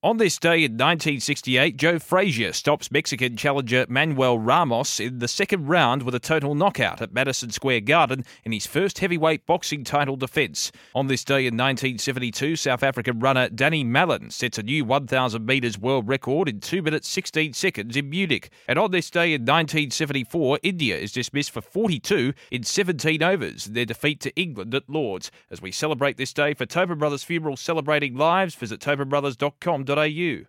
On this day in 1968, Joe Frazier stops Mexican challenger Manuel Ramos in the second round with a total knockout at Madison Square Garden in his first heavyweight boxing title defence. On this day in 1972, South African runner Danie Malan sets a new 1,000 metres world record in 2 minutes 16 seconds in Munich. And on this day in 1974, India is dismissed for 42 in 17 overs, in their defeat to England at Lords. As we celebrate this day for Tobin Brothers Funeral Celebrating Lives, visit tobinbrothers.com au.